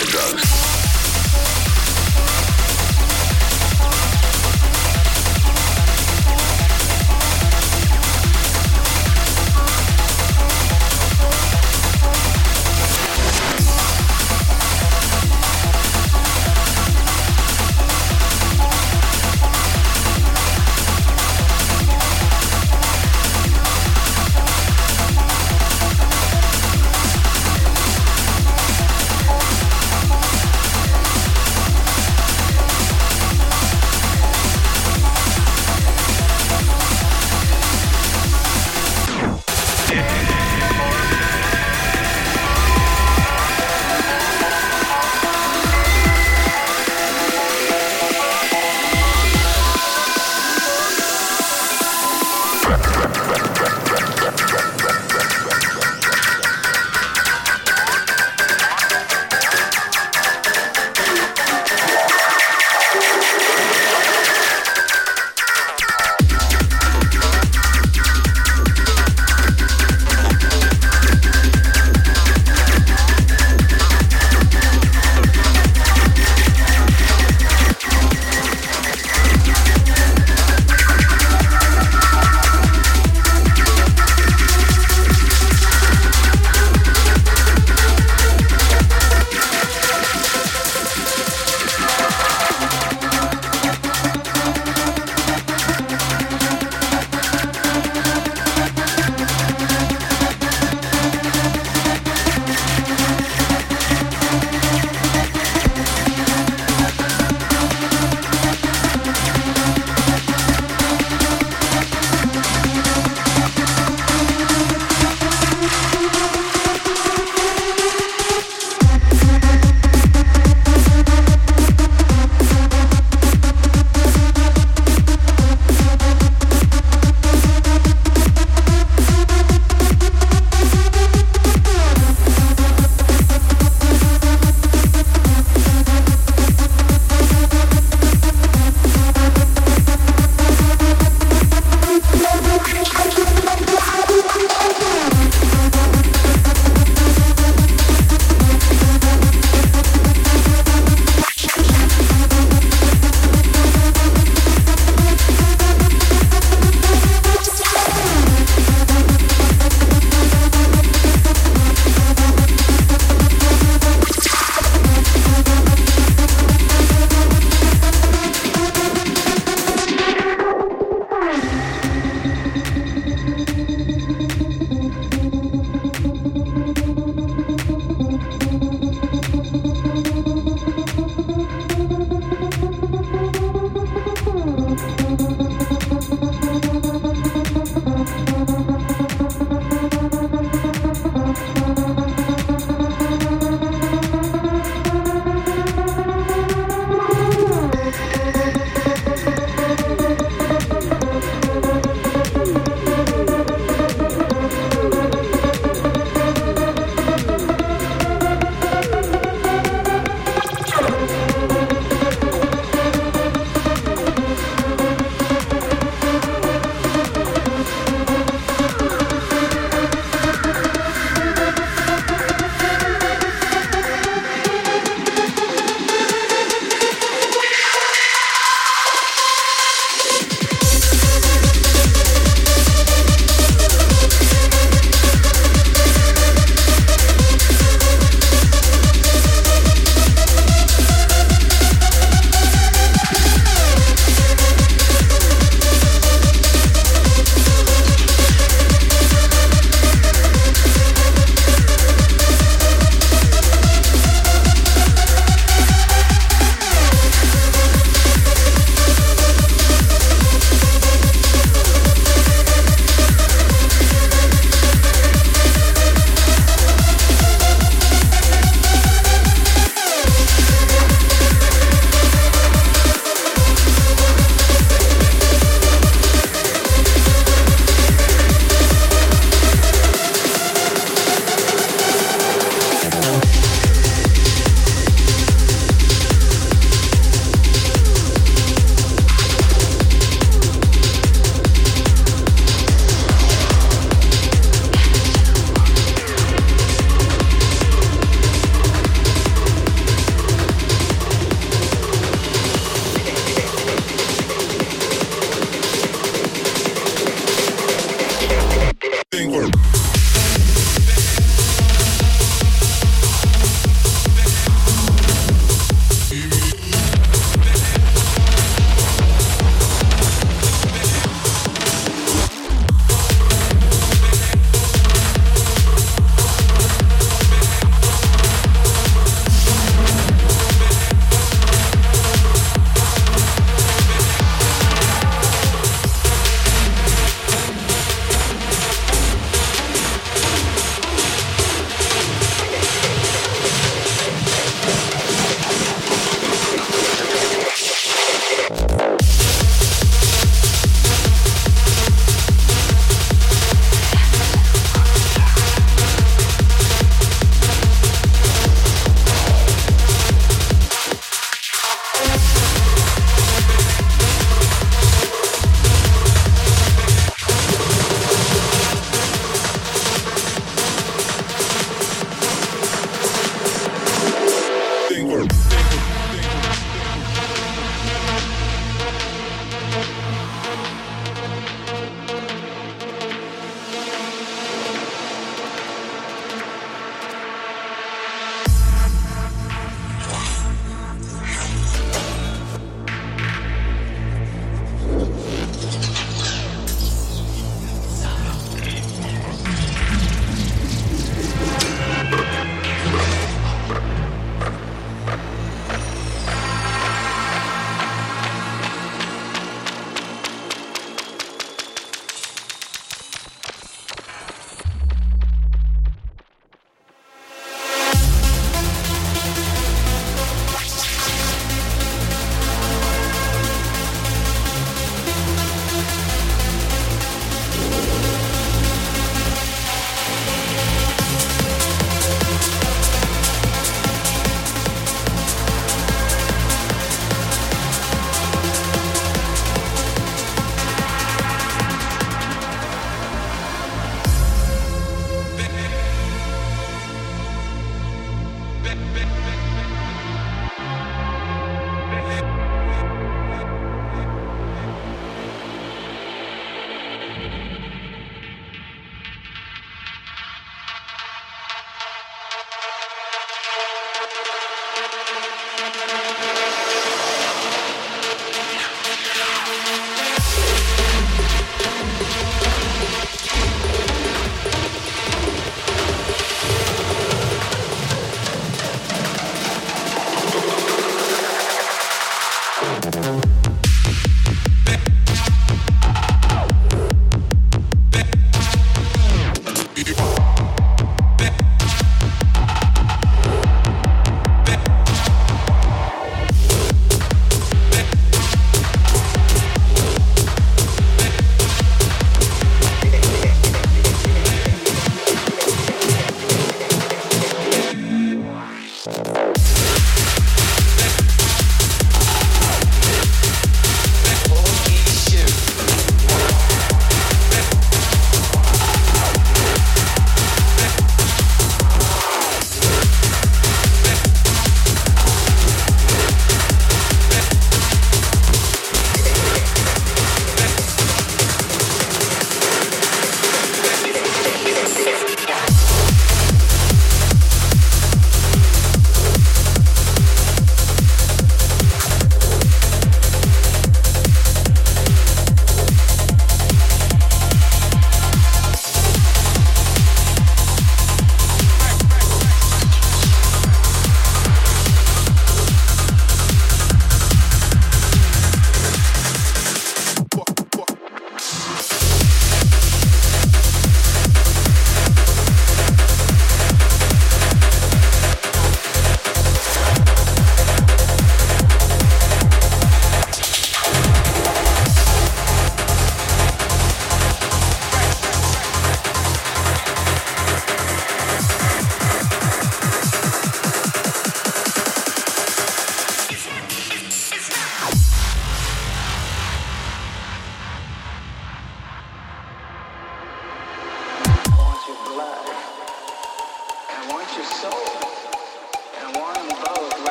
always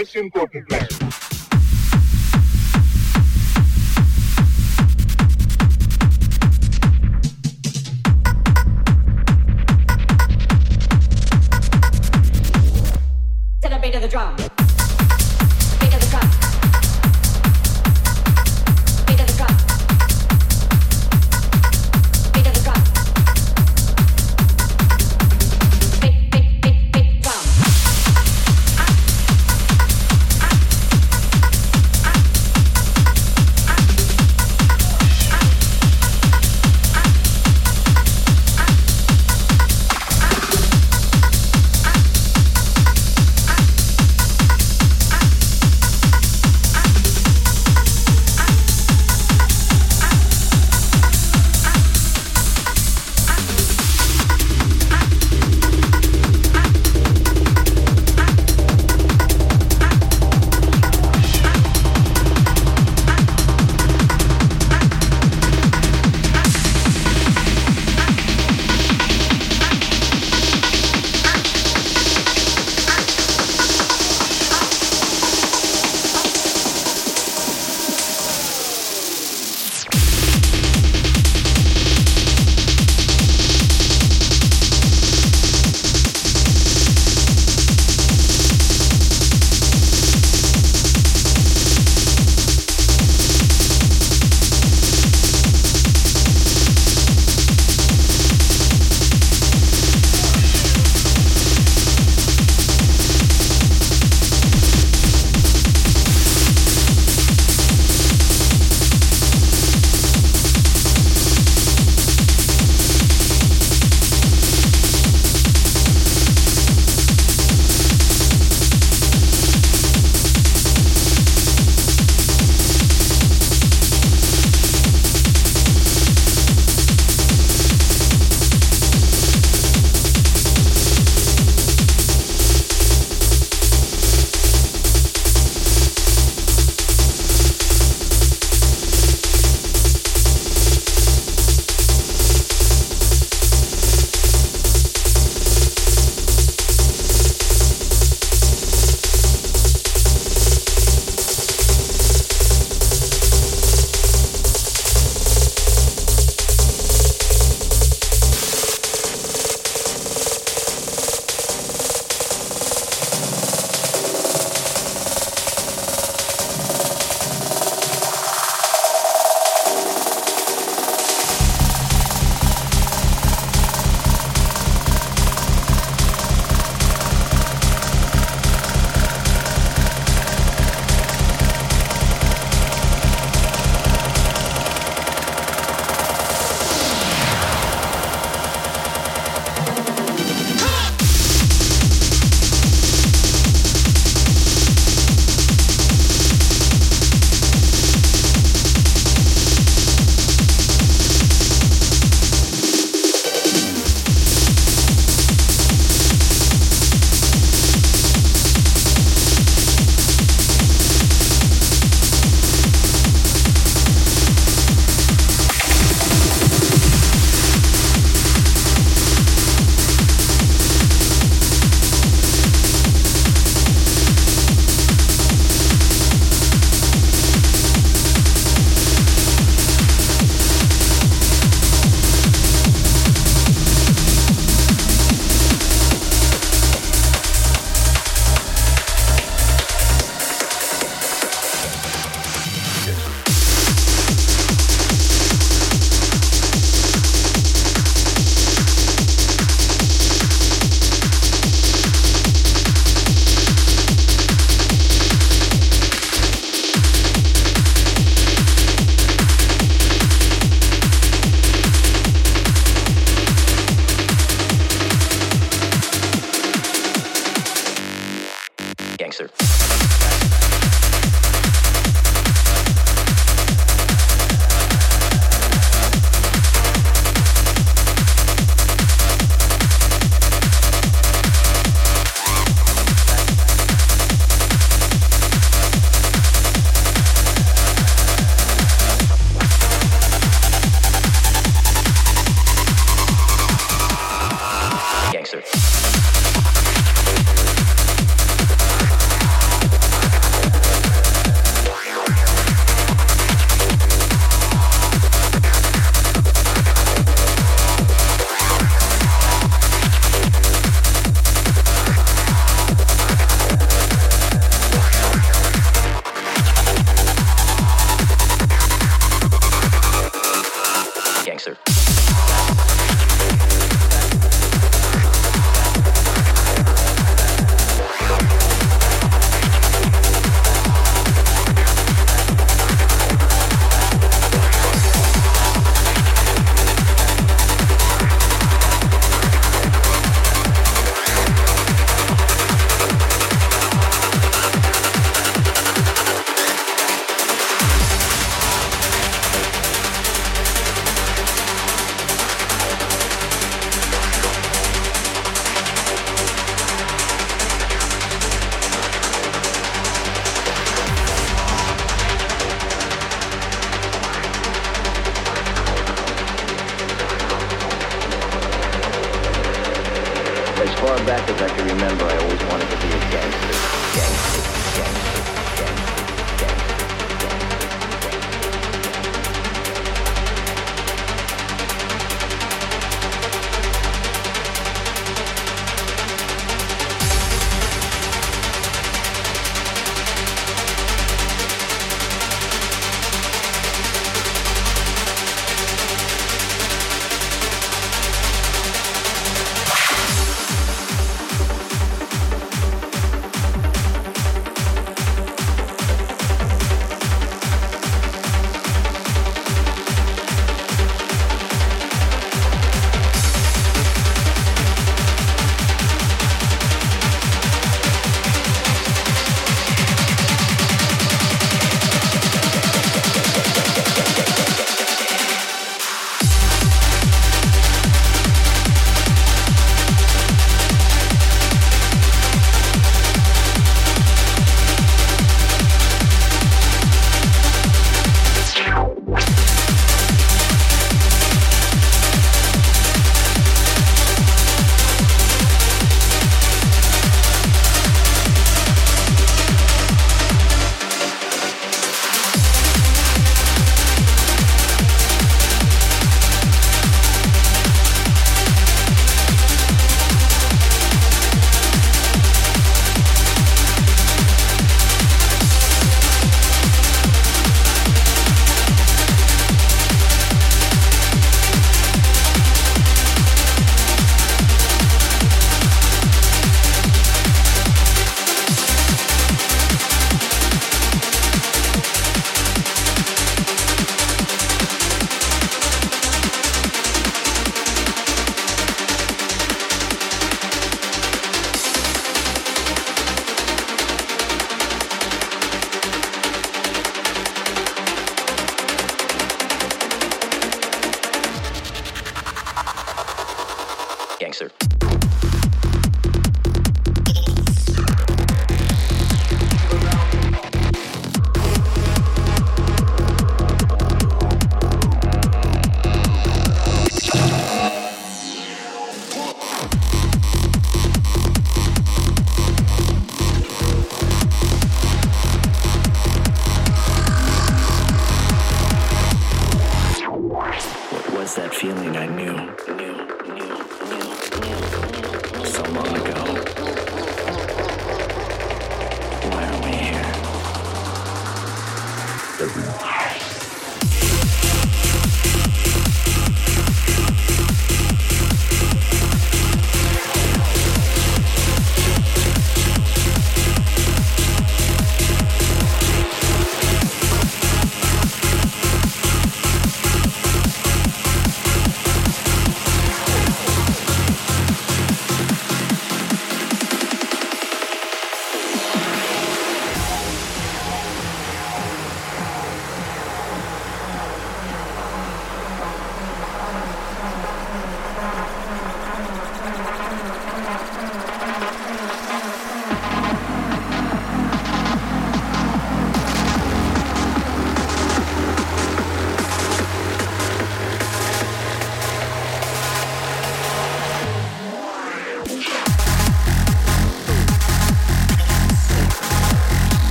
It's important.